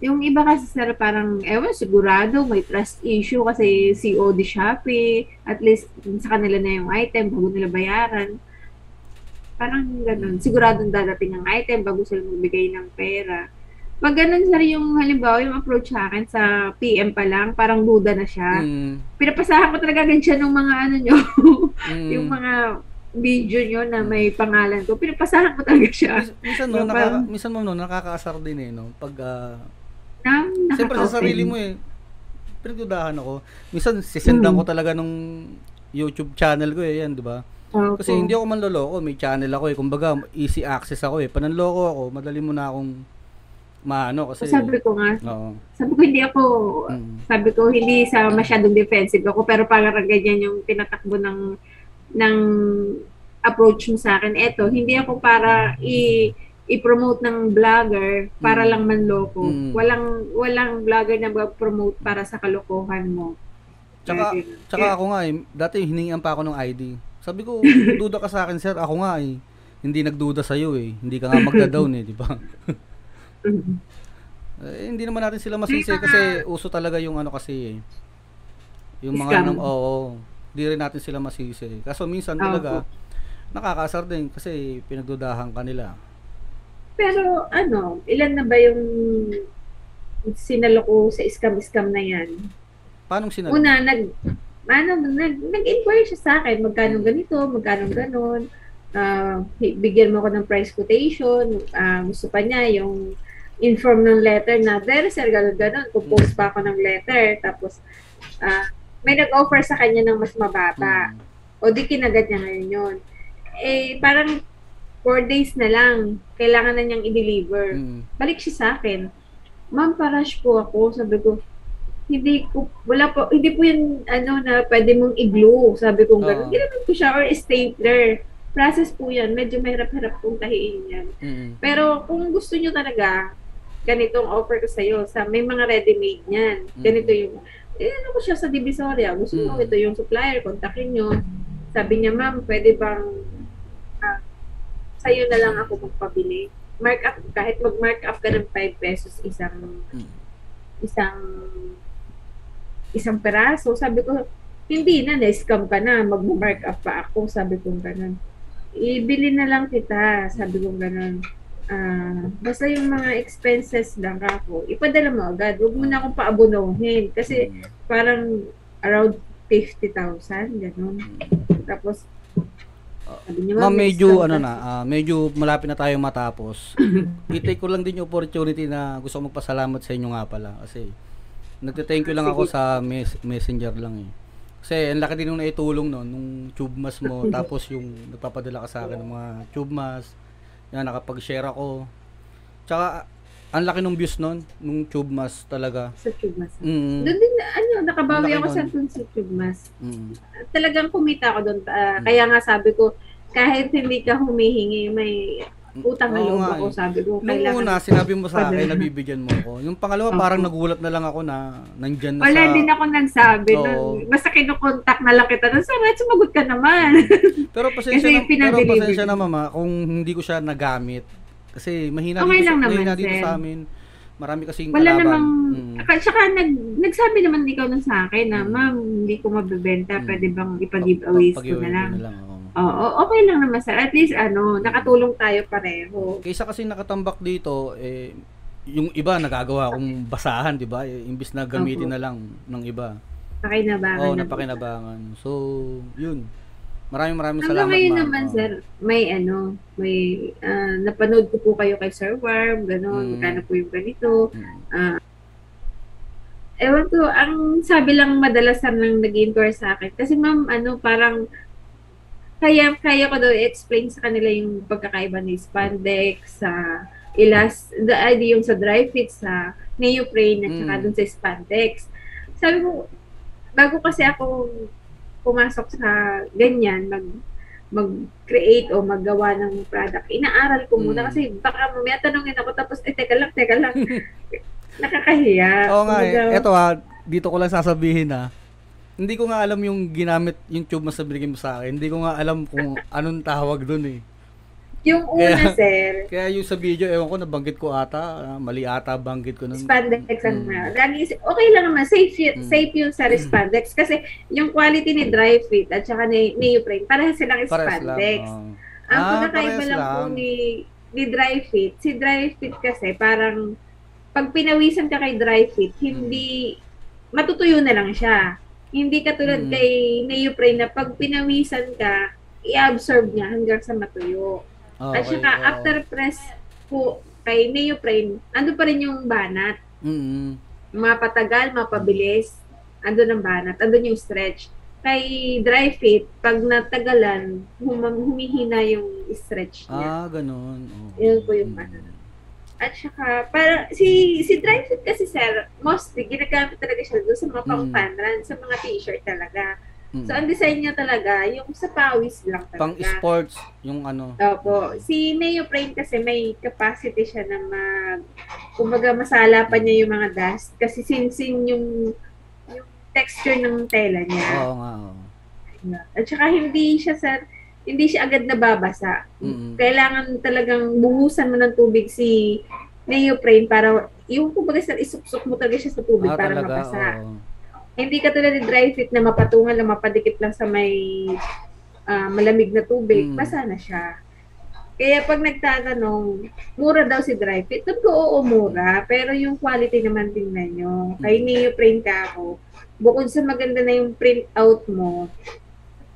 Yung iba kasi sir, parang, ewan, sigurado may trust issue kasi COD Shopee, at least sa kanila na yung item bago nila bayaran. Parang ganun. Siguradong dadating ang item bago sila magbigay ng pera. Pag ganun sir yung halimbawa yung approach sa akin sa PM pa lang, parang duda na siya. Mm. Pinapasahan ko talaga agad siya ng mga ano nyo, (laughs) Mm. yung mga video nyo na may pangalan ko. Pinapasahan ko talaga siya. Minsan no, parang- minsan ma'am no, nakakaasar din eh no. Pag ah, Na, Siyempre sa sarili mo eh. Pinagdudahan ako. Minsan sisendan Mm. ko talaga nung YouTube channel ko eh, yan, di ba? Kasi hindi ako manloloko, may channel ako eh. Kumbaga, easy access ako eh. Pananloko ako, madali mo na akong maano kasi sabi ko nga, Oo. sabi ko hindi ako, Mm. sabi ko hindi sa masyadong defensive ako, pero parang ganyan yung tinatakbo ng ng approach mo sa akin. Eto, hindi ako para i i-promote ng vlogger para Mm. lang manloko. Mm. Walang walang vlogger na mag-promote para sa kalokohan mo. Tsaka, tsaka ako nga eh, dati hiningian pa ako ng ID. Sabi ko, duda ka sa akin sir, ako nga eh. Hindi nagduda sa'yo eh. Hindi ka nga magda-down eh, di ba? (laughs) Eh, hindi naman natin sila masisi kasi uso talaga yung ano kasi eh. Yung mga nam- oo. Hindi rin natin sila masisi. Kaso minsan Opo. talaga nakakasar din kasi pinagdudahan ka nila. Pero ano, ilan na ba yung sinalo ko sa scam-scam na yan? Paano sinalo? Una, nag, ano, nag, nag-inquire siya sa akin, magkano ganito, magkano ganon, Ah, bigyan mo ako ng price quotation, Ah, gusto pa niya yung inform ng letter na, there sir, ganun, ganun. Compose pa ako ng letter. Tapos, ah, may nag-offer sa kanya ng mas mababa. Mm. O di kinagad niya ngayon yun. Eh, parang four days na lang, kailangan na niyang i-deliver. Mm. Balik siya sa akin. Ma'am, parash po ako. Sabi ko, hindi ko, wala po, hindi po yun, ano, na pwede mong i-glue. Sabi ko, gano'n. Oo. Ginamit ko siya, or stapler. Process po yan. Medyo mahirap-hirap pong tahiin yan. Mm. Pero kung gusto nyo talaga, ganitong offer ko sa'yo, sa, may mga ready-made niyan. Mm. Ganito yung, eh, ano ko siya sa Divisoria. Gusto mo, Mm. ito yung supplier, kontakin nyo. Sabi niya, ma'am, pwede bang ah, sa'yo na lang ako magpabili. Mark up, kahit mag-mark up ka ng 5 pesos isang Mm. isang isang peraso. Sabi ko, hindi na, na-scam ka na, mag-mark up pa ako. Sabi ko ganun. Ibili na lang kita, sabi ko ganun. Ah, basta yung mga expenses lang ako, ipadala mo agad. Huwag mo na akong paabunuhin. Kasi Mm. parang around 50,000, ganun. Tapos, sabi niya, Ma'am, may medyo ano ka." na, ah, medyo malapit na tayo matapos. (laughs) I-take ko lang din yung opportunity na gusto ko magpasalamat sa inyo nga pala kasi nagte-thank you lang ako sa mes- messenger lang eh. Kasi ang laki din nung naitulong no, nung tube mask mo, (laughs) tapos yung nagpapadala ka sa akin ng mga tube mask, yan, nakapag-share ako. Tsaka, ang laki nung views nun, nung tube mask talaga. Sa tube mask. Mm. Doon din, ano, nakabawi ako sa dun sa tube mask. Mm. talagang kumita ako doon. Ah, Mm. Kaya nga sabi ko, kahit hindi ka humihingi, may utang na Oo loob ako. eh. Sabi ko, Nung kailangan. una, sinabi mo sa akin, nabibigyan mo ako. Yung pangalawa, Opo. parang nagulat na lang ako na nandyan na Wala sa... din ako nagsabi Oo. nun. Basta kinukontak na lang kita. Nun, Sarah, sumagot ka naman. (laughs) Pero pasensya Kasi na, pero pasensya ko. na mama kung hindi ko siya nagamit. Kasi mahina Okay dito, lang sa, naman, mahina dito sa amin. Marami kasing Wala kalaban. namang, Mm. Aka- tsaka nag, nagsabi naman ikaw nun sa akin na, Mm. ma'am, hindi ko mabibenta, Mm. pwede bang ipag-giveaways ko Pag-giveaway na lang. oo. Oo, okay lang naman sir. At least, ano, nakatulong tayo pareho. Kaysa kasi nakatambak dito, eh, yung iba nagagawa akong basahan, di ba? Eh, imbis na gamitin Opo. na lang ng iba. Pakinabangan Oo, na- napakinabangan. So, yun. Maraming maraming Hanggang salamat, ngayon ma'am. naman, Oo. sir, may ano, may, ah, napanood ko po kayo kay Sir Worm, gano'n, Mm. magkano po yung ganito. Mm. Ewan ko, ang sabi lang madalasan lang nag-inquire sa akin. Kasi ma'am, ano, parang, kaya, kaya ko daw i-explain sa kanila yung pagkakaiba ni spandex, sa ilas, the idea yung sa dry fit, sa neoprene, at saka Mm. dun sa spandex. Sabi ko, bago kasi ako pumasok sa ganyan, mag mag-create o maggawa ng product, inaaral ko muna Mm. kasi baka mamaya tanongin ako tapos, eh, teka lang, teka lang. (laughs) Nakakahiya. Oo nga eh. Kumbaga, Eto ha, dito ko lang sasabihin ha. Hindi ko nga alam yung ginamit yung tube na binigay mo sa akin. Hindi ko nga alam kung (laughs) anong tawag dun eh. Yung una, Kaya- sir, Kaya yung sa video, ewan ko, nabanggit ko ata. ah, mali ata banggit ko nun. spandex ang Mm. lagi okay lang naman safe Mm. safe yun sa spandex kasi yung quality ni dry fit at saka ni neoprene pareha silang Pares lang. spandex. oo. Ang Ah, pagkakaiba parehas lang po lang. ni ni dry fit, si dry fit kasi parang pag pinawisan ka kay dry fit, hindi matutuyo na lang siya. Hindi katulad Mm. kay neoprene na pag pinawisan ka, i-absorb niya hanggang sa matuyo. Okay, At saka oo. after press po kay neoprene, ando pa rin yung banat. Mm-mm. Mapatagal, mapabilis, ando ang banat, ando yung stretch. Kay dry fit, pag natagalan, hum- humihina yung stretch niya. Ah, ganun. oo. Yun po yung Mm. At saka, para, si, si dry fit kasi sir, mostly, ginagamit talaga siya doon sa mga Mm. pang fan run, sa mga t-shirt talaga. Mm. So, ang design niya talaga, yung sa pawis lang talaga. Pang sports, yung ano. Opo. Si neoprene kasi may capacity siya na mag, kumbaga masala pa niya yung mga dust kasi sinsin yung, yung texture ng tela niya. Oo nga. oo. At saka hindi siya sa, hindi siya agad nababasa. Mm-mm. Kailangan talagang buhusan mo ng tubig si neoprene para, yung kumbaga sa isupsok mo talaga siya sa tubig Ah, para talaga. mabasa. oo. Hindi katulad ni dry fit na mapatungan lang, mapadikit lang sa may ah, malamig na tubig, Mm. basa na siya. Kaya pag nagtatanong, mura daw si dry fit, sabi ko, oo, mura. Pero yung quality naman tingnan nyo. Kay Mm. neoprene ka ako, bukod sa maganda na yung print out mo,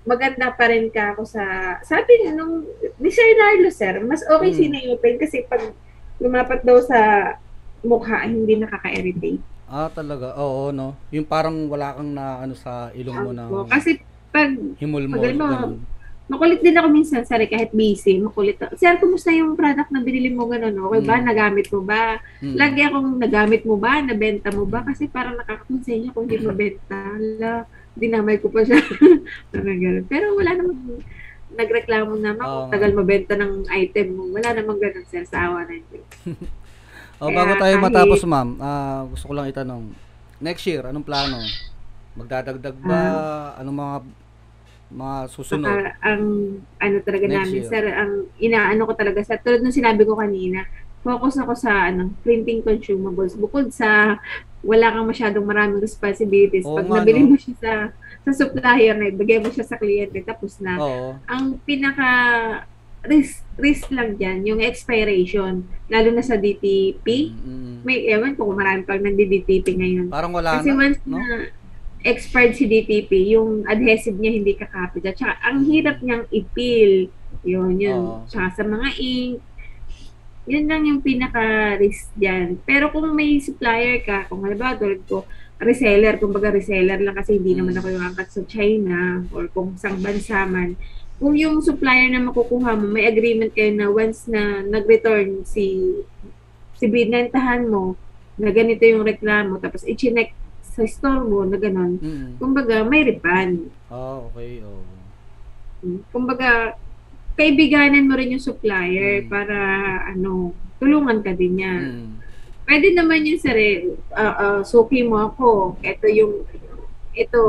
maganda pa rin ka ako sa, sabi nung, ni Sir Narlo, sir, mas okay si Mm. neoprene kasi pag lumapat daw sa mukha hindi nakaka-irritate. Ah, talaga. Oo, no. Yung parang wala kang na ano sa ilong mo na. Kasi pag himol mo. pag mo, ganun. makulit din ako minsan, sorry, kahit busy, makulit ako. Sir, kumusta yung product na binili mo gano'n? Okay ba? Mm. Nagamit mo ba? Mm. Lagi akong nagamit mo ba? Nabenta mo ba? Kasi parang nakakonsensya kung hindi mabenta. Hala, dinamay ko pa siya. (laughs) parang gano'n. Pero wala namang nagreklamo naman kung nga. tagal mabenta ng item mo. Wala namang ganun, sir, sa awa na yun. (laughs) Oh, Kaya bago tayo kahit- matapos, ma'am, ah, gusto ko lang itanong. Next year, anong plano? Magdadagdag ba? anong mga mga susunod? Saka ang ano talaga Next namin, year. sir, ang inaano ko talaga sa tulad ng sinabi ko kanina, focus ako sa ano, printing consumables. Bukod sa wala kang masyadong maraming responsibilities. Oo Pag nga, nabili no? mo siya sa sa supplier na ibigay mo siya sa kliyente tapos na. Oo. Ang pinaka risk, risk lang dyan, yung expiration. Lalo na sa DTP. Mm, May, ewan ko kung marami pang nagdi-DTP ngayon. Parang wala Kasi na, once no? na expired si DTP, yung adhesive niya hindi kakapit. At saka, ang hirap niyang ipil. Yun, yun. Oo. Tsaka sa mga ink, yun lang yung pinaka-risk dyan. Pero kung may supplier ka, kung halimbawa tulad ko, reseller, kumbaga reseller lang kasi hindi naman ako yung angkat sa China or kung sang bansa man. Kung yung supplier na makukuha mo, may agreement kayo na once na nag-return si si binentahan mo na ganito yung reklamo tapos i-check sa store mo na ganun. Mm. Kumbaga, may refund. Oh, okay. Oh. Kumbaga, kaibiganan mo rin yung supplier Mm. para ano, tulungan ka din niya. Mm. Pwede naman yun sir, eh, ah, ah, suki mo ako. Ito yung ito,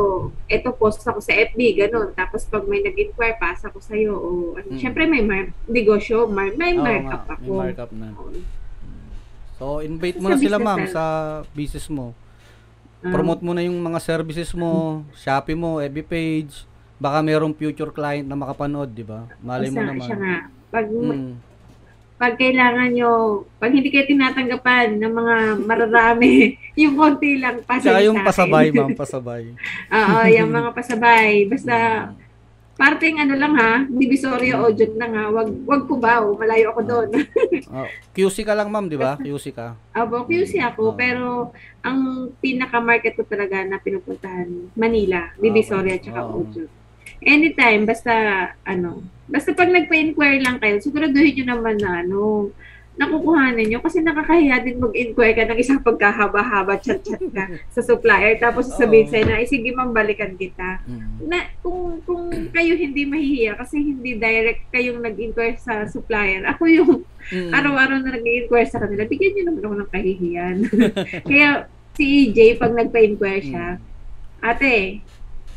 ito post ako sa FB, ganun. Tapos pag may nag-inquire, pasa ko sa'yo. O, ano, Mm. Syempre may mar- negosyo, mar- may Oo markup nga, ako. May markup na. Oo. So, invite Sa mo na sila, ma'am, sa business mo. Ah, Promote mo na yung mga services mo, Shopee mo, FB page. Baka merong future client na makapanood, di ba? Malay mo naman. Siya nga. Pag, Mm. pag kailangan nyo, pag hindi kayo tinatanggapan ng mga mararami, (laughs) yung konti lang, pasa Tsaka yung pasabay, ma'am, (laughs) pasabay. Oo, yung mga pasabay. Basta, parting ano lang ha, divisoria o dyan lang ha, wag, wag kubaw, malayo ako doon. (laughs) Oh, QC ka lang, ma'am, di ba? QC ka. Abo, QC ako, Oo. pero ang pinaka-market ko talaga na pinupuntahan, Manila, Divisoria, Okay. tsaka Oo. Ojo. Anytime, basta, ano, basta pag nagpa-inquire lang kayo, siguraduhin nyo naman na, ano, nakukuhanan nyo kasi nakakahiya din mag-inquire ka ng isang pagkahaba-haba, chat-chat ka (laughs) sa supplier, tapos sasabihin sa'yo na, "Ay, sige ma'am, balikan kita. Mm. na kung kung kayo hindi mahihiya kasi hindi direct kayong nag-inquire sa supplier. Ako yung Mm. araw-araw na nag-inquire sa kanila, bigyan niyo naman ako ng kahihiyan. (laughs) Kaya si EJ, pag nagpa-inquire siya, ate,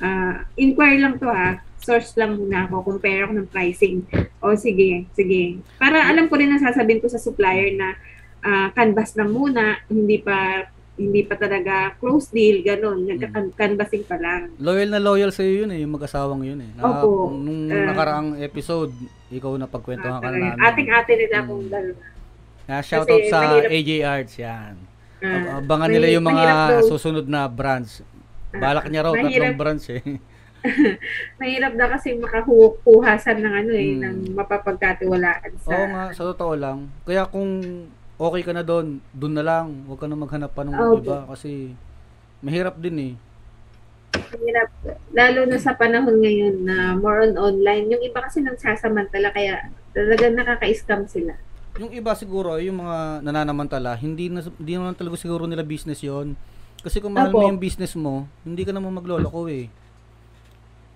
ah, inquire lang to ha, source lang muna ako, compare ako ng pricing. O sige, sige. Para alam ko rin na sasabihin ko sa supplier na ah, canvas lang muna, hindi pa hindi pa talaga close deal, ganun. Nagka-canvassing pa lang. Loyal na loyal sa yun eh, yung mag-asawang yun eh. Na, Opo. Nung Eh, nakaraang episode, ikaw na pagkwentuhan ka na namin. Ating-ate nila akong Mm. dalawa. Kaya shoutout sa mahirap- AJ Arts, yan. Ah, Abangan nila yung mga susunod na brands. Balak niya raw mahirap- tatlong brands eh. (laughs) Mahirap na kasi makakuhasan ng ano eh, Mm. ng mapapagkatiwalaan sa... Oo nga, sa totoo lang. Kaya kung okay ka na doon, doon na lang. Huwag ka na maghanap pa ng Okay. iba kasi mahirap din eh. Mahirap. Lalo na sa panahon ngayon na more on online. Yung iba kasi nagsasamantala kaya talagang nakaka-scam sila. Yung iba siguro, yung mga nananamantala, hindi na hindi naman talaga siguro nila business 'yon. Kasi kung mahal mo Opo. yung business mo, hindi ka naman magloloko eh.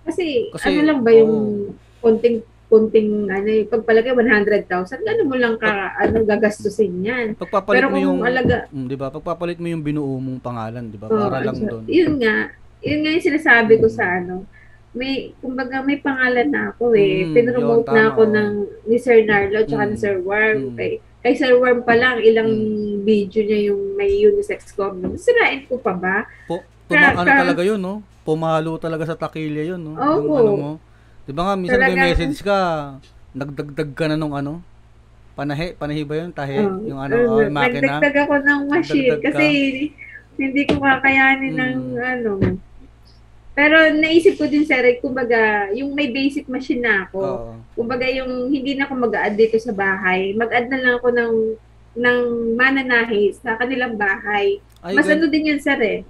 Kasi, Kasi, ano lang ba yung oo. konting konting ano yung pagpalagay 100,000 gano'n mo lang ka ano gagastusin yan Pagpapalit pero mo yung alaga Mm, 'di ba? Pagpapalit mo yung binuo mong pangalan, 'di ba? Oo, Para lang so, doon. Yun nga. Yun nga yung sinasabi ko Mm. sa ano. May, kumbaga may pangalan na ako eh. Mm, Pinromote na ako ng ni Sir Narlo tsaka ni Mm. Sir Worm. Mm. Kay, kay Sir Worm pa lang, ilang Mm. video niya yung may unisex condom. Sirain ko pa ba? Po, tuma, ano talaga 'yun, no? Pumalo talaga sa takilya 'yun, no? Oo. Yung ano mo. 'Di ba nga minsan may Talagang- message ka, nagdagdag ka na nung ano? Panahe, panahi ba 'yun? Tahe, Oh, yung ano, uh, oh, yung makina. Nagdagdag ako ng machine kasi hindi ko kakayanin ng Mm. ano. Pero naisip ko din, Sir, eh, kumbaga, yung may basic machine na ako, Oo. Kumbaga yung hindi na ako mag-add dito sa bahay, mag-add na lang ako ng ng mananahi sa kanilang bahay. Ay, Mas gan- ano din yun, sir eh.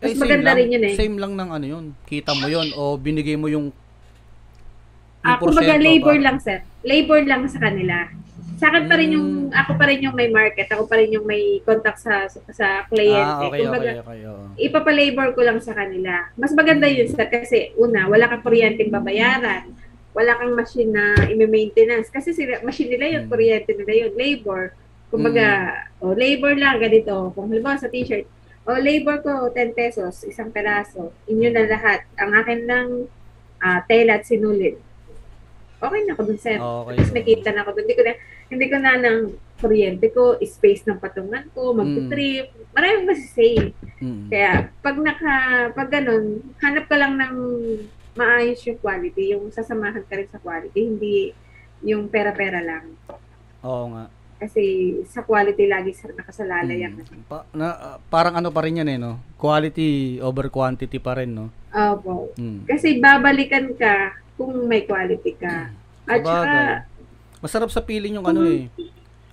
Mas ay, maganda lang, rin yun eh. Same lang ng ano yun. Kita mo yun o binigay mo yung Ah, yung kumbaga porsyento labor pa. lang, sir. Labor lang sa kanila. Sa akin pa rin yung, Mm. ako pa rin yung may market, ako pa rin yung may contact sa sa kliyente. Ah, okay, kumbaga, okay, okay. oo. ipapalabor ko lang sa kanila. Mas maganda yun, sir, kasi una, wala kang kuryenteng babayaran. Wala kang machine na i-maintenance. Kasi sila, machine nila yun, Mm. kuryente nila yun, labor. Kumbaga, o labor lang, ganito. Kung halimbawa sa t-shirt, o labor ko, 10 pesos, isang peraso. Inyo na lahat. Ang akin lang, ah, tela at sinulid. Okay na ako dun, sir. Okay. Tapos may kita na ako dun. Hindi ko na, hindi ko na ng kuryente ko, space ng patungan ko, mag-trip. Maraming masisave. Mm. Kaya pag naka pag ganun, hanap ka lang ng maayos yung quality, yung sasamahan ka rin sa quality, hindi yung pera-pera lang. Oo nga. Kasi sa quality lagi sa nakasalalay yan. Mm. Pa- na, ah, parang ano pa rin yan eh, no? Quality over quantity pa rin, no? Opo. Mm. Kasi babalikan ka kung may quality ka. At saka. Masarap sa feeling yung ano eh.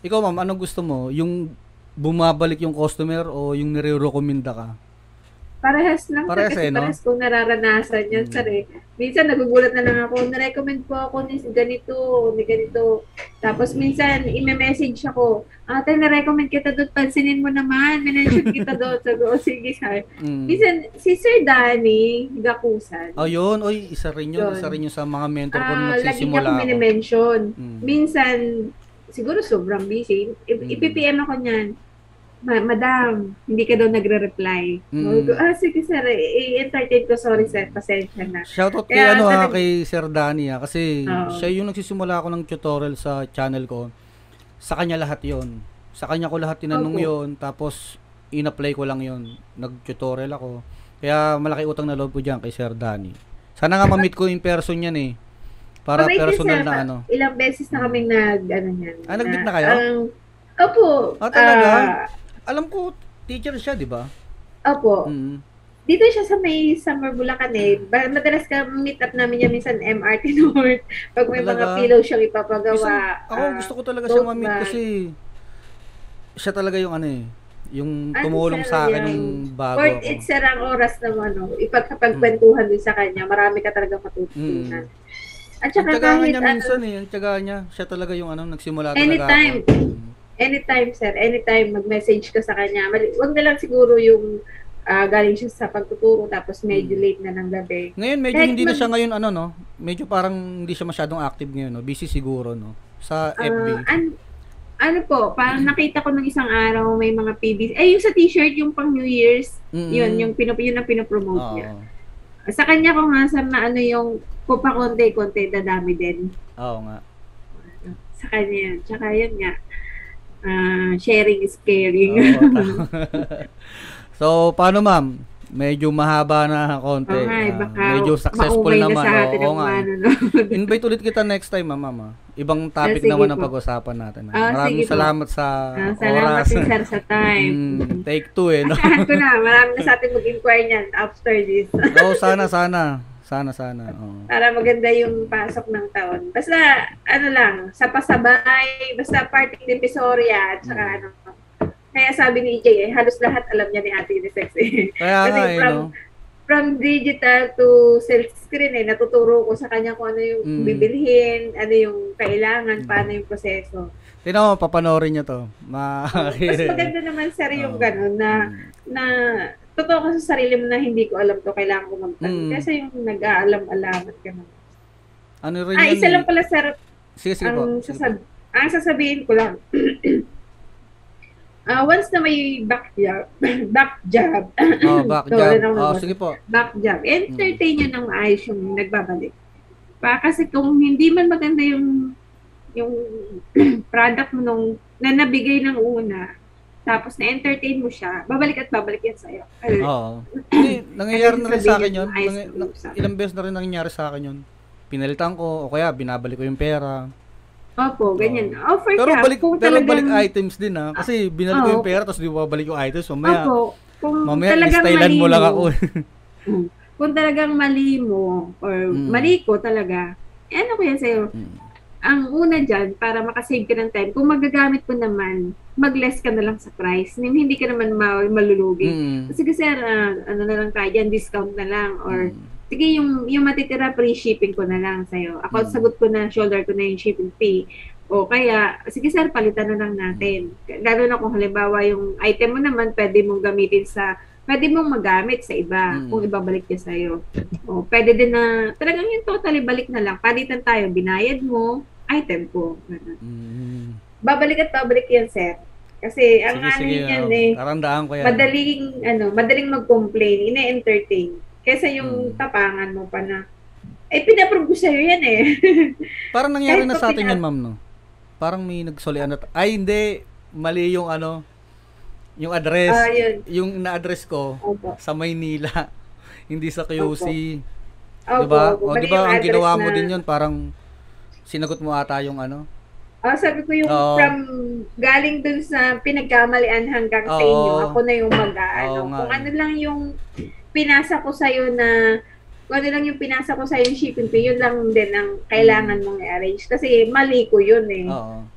Ikaw ma'am, anong gusto mo? Yung bumabalik yung customer o yung nire-recommenda ka? Parehas lang. Parehas kasi eh, no? parehas kong nararanasan yun, Mm. sir eh. Minsan nagugulat na lang ako, na-recommend po ako ni ganito, ni ganito. Tapos minsan, ime-message ako, ate, na-recommend kita doon, pansinin mo naman, minention kita doon. (laughs) Sabi "Oh, sige, sir. Mm. Minsan, si Sir Danny Gakusan, Oh, yun. Oy, isa rin yun. Yun. Isa rin yun sa mga mentor ko nung ah, lagi niya nagsisimula akong ako. minimension. Mm. Minsan, siguro sobrang busy, I- Mm. ipipm ako niyan, Ma- Madam, hindi ka daw nagre-reply. Mm. Sabi ko, ah, sige sir, i-entertain ko, sorry sir, pasensya na. Shoutout kay Kaya ano ha, talagang- kay Sir Danny ha, kasi Oo. siya yung nagsisimula ako ng tutorial sa channel ko. Sa kanya lahat yon. Sa kanya ko lahat tinanong Opo. yon, tapos in-apply ko lang yon. Nag-tutorial ako. Kaya malaki utang na loob ko diyan kay Sir Danny. Sana nga ma-meet ko in person yan eh. Para Mabait personal sir. na ano. Ilang beses na kaming nag, ano yan. Ah, nag-meet na kayo? ang- opo. Ah, talaga? ah, Alam ko, teacher siya, di ba? opo. Mm. Dito siya sa may Summer Bulacan eh. Ba- Madalas ka meet up namin yan minsan MRT (laughs) North. Pag may mga Talaga? pillow siyang ipapagawa. ako ah, gusto ko talaga siya bag. kasi siya talaga yung ano eh, yung Ano, tumulong sa akin yung bago Worth ako. it sir ang oras ng ano, ipagkapagkwentuhan din sa kanya. Marami ka talaga matututunan. At Ang saka kahit niya ano, minsan eh, ang tiyaga niya, siya talaga yung ano, nagsimula talaga Anytime. ako. Anytime sir, anytime mag-message ka sa kanya. Mali- Wag na lang siguro yung ah, galing siya sa pagtuturo tapos medyo Hmm. late na ng gabi. Ngayon medyo Kahit hindi na mag- siya ngayon ano no, medyo parang hindi siya masyadong active ngayon no, busy siguro no sa Ah, FB. an- ano po, parang nakita ko nung isang araw may mga PBs. Eh, yung sa t-shirt, yung pang New Year's, Mm-mm. yun, yung, pinop, yun ang pinopromote Oo. niya. Sa kanya ko nga, sir, na ano yung pupakonte-konte, dadami din. Oo nga. Sa kanya yun. Tsaka yun nga, ah, sharing is caring. (laughs) So paano ma'am? Medyo mahaba na konti. Ah, baka medyo successful naman. na sa atin Oo nga. ano, no? (laughs) Invite ulit kita next time, ma'am. ma'am. Ibang topic Ah, naman ang pag-usapan natin. ah. Ah, Maraming sige po. salamat sa Ah, salamat oras. din, sir, sa time. Mm, take two eh, no? (laughs) Ko na, marami na sa atin mag-inquire niyan after this. Oo, sana, sana. Sana, sana. Oo. para maganda yung pasok ng taon. Basta, ano lang, sa pasabay, basta parting divisoria, at saka Mm. ano. Kaya sabi ni EJ, eh, halos lahat alam niya ni Ate Unisex eh. Kaya Kasi nga, eh, from, no? from digital to silk screen eh, natuturo ko sa kanya kung ano yung Mm. bibilhin, ano yung kailangan, paano yung proseso. Mo, papanorin niyo to. Ma Mas maganda naman sir yung Oo. ganun na, na totoo ka sa sarili mo na hindi ko alam to, kailangan ko magtanong. Mm. Kasi yung nag-aalam-alamat ka naman. Ano rin Ah, isa lang pala sir, Sige, sige ang, po. sasab- ang sasabihin ko lang, (clears throat) ah once na may back job, (clears throat) back job, Oh, back So, job. Oh, sige po. back job, entertain nyo ng maayos yung nagbabalik. Pa, kasi kung hindi man maganda yung yung (clears throat) product mo nung na nabigay ng una, tapos na-entertain mo siya, babalik at babalik yan sa'yo. Ay, Oo. Hindi, (clears throat) nangyayari Ano na rin sa akin yun. Nangy- na ilang beses na rin nangyari sa akin yun. Pinalitan ko, o kaya binabalik ko yung pera. Opo, ganyan. Offer Pero ka. balik, kung pero talagang, balik items din ha. Kasi binalik ko Oo. yung pera, tapos di ba babalik yung items. Mamaya, Opo. Kung mamaya, talagang stylan mo mali lang ako. (laughs) kung talagang mali mo or Mm. mali ko talaga, eh ano ko yan sa'yo? Mm. Ang una dyan, para makasave ka ng time, kung magagamit mo naman, mag-less ka na lang sa price. Hindi ka naman ma- malulugi. Mm. Sige sir, ah, ano na lang tayo dyan, discount na lang. Or, Mm. sige, yung, yung matitira, free shipping ko na lang sa'yo. Ako, Mm. sagot ko na, shoulder ko na yung shipping fee. O kaya, sige sir, palitan na lang natin. Lalo na kung halimbawa yung item mo naman, pwede mong gamitin sa, pwede mong magamit sa iba, Mm. kung ibabalik niya sa'yo. O, pwede din na, talagang yung totally balik na lang. Palitan tayo, binayad mo, item ko. Ganun. Mm. Babalik at babalik yan, sir. Kasi, ang Sige, ano sige. yan oh, eh, Karandaan ko yan. madaling ano, madaling mag-complain, ine-entertain. Kaysa yung Hmm. tapangan mo pa na eh pinaprove ko sa'yo yan eh. (laughs) Parang nangyari na sa atin yan, ma'am, no? Parang may nagsulian na... Ay, hindi. Mali yung ano, yung address. Ah, yun. Yung na-address ko Opo. sa Maynila. (laughs) hindi sa QC. Opo, diba? opo. O, diba, ang ginawa mo na- din yun, parang sinagot mo ata yung ano. Oh, sabi ko yung Oo. from galing dun sa pinagkamalian hanggang sa Oo. inyo, ako na yung nga. Kung ano lang yung pinasa ko sa'yo na kung ano lang yung pinasa ko sa'yo yung shipping fee, yun lang din ang kailangan mong i-arrange. Kasi mali ko yun eh. Oo.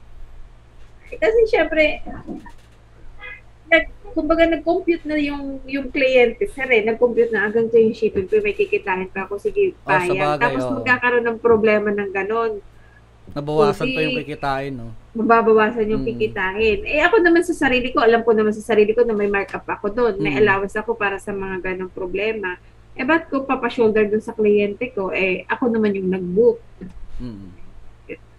Kasi syempre, kumbaga nag-compute na yung yung kliyente sir eh, nag-compute na hanggang sa yung shipping fee, may kikitain pa ako, sige, Oh, payag. bagay, Tapos oo. magkakaroon ng problema ng ganon. Nabawasan pa Hindi. yung kikitain, no? Mababawasan yung Mm. kikitain. Eh ako naman sa sarili ko, alam ko naman sa sarili ko na may markup ako doon. May Mm. allowance ako para sa mga ganong problema. Eh ba't ko papashoulder doon sa kliyente ko? Eh ako naman yung nag-book. Mm.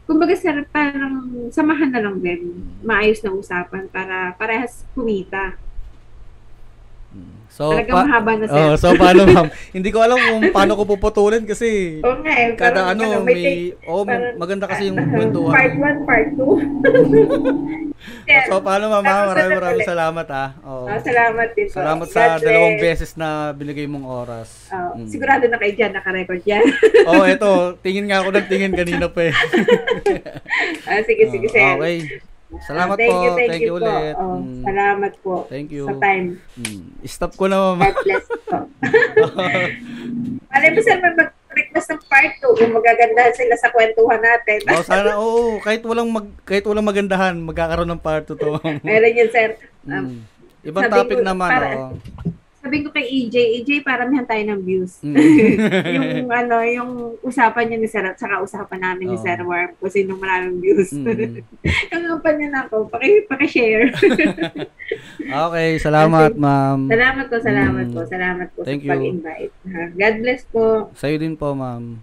Kumbaga sir, parang samahan na lang din. Maayos na usapan para parehas kumita. Mm. So, Talagang pa- mahaba na sir. oh, so paano, (laughs) ma'am? hindi ko alam kung paano ko puputulin kasi nga eh. kada parang ano, may may, oh, parang- maganda kasi yung (laughs) Part kwentuhan. 1, part 2. (laughs) So, paano, ma'am? Tapos Maraming maraming salamat, ha? Oo. Ah, salamat din po. Salamat God sa dalawang bless. beses na binigay mong oras. Oh, Mm. Sigurado na kayo dyan, nakarecord yan. oh, eto, tingin nga ako ng tingin kanina pa eh. ah, sige, sige, sir. Oh, okay. Salamat thank po. You, thank, Thank you, you po. ulit. Oh, Mm. Salamat po Thank you. sa time. Mm. Stop ko na, ma'am. God bless po. (laughs) Alam mo, sir, may mag-request ng part 2 kung magagandahan sila sa kwentuhan natin. oh, sana, oo, kahit walang mag, kahit walang magandahan, magkakaroon ng part 2 to. Meron yun, sir. Um, Mm. Ibang sabi topic ko, naman, para- oh. Sabi ko kay EJ, EJ, paramihan tayo ng views. Mm. (laughs) yung ano, yung usapan niya ni Sir at saka usapan namin ni Oo. Sir Worm kung sino maraming views. Mm. (laughs) yung kampanya na ako, paki, paki-share. (laughs) Okay, salamat, ma'am. salamat po, salamat Mm. po, salaat po Thank sa you. pag-invite. God bless po. Sa'yo din po, ma'am.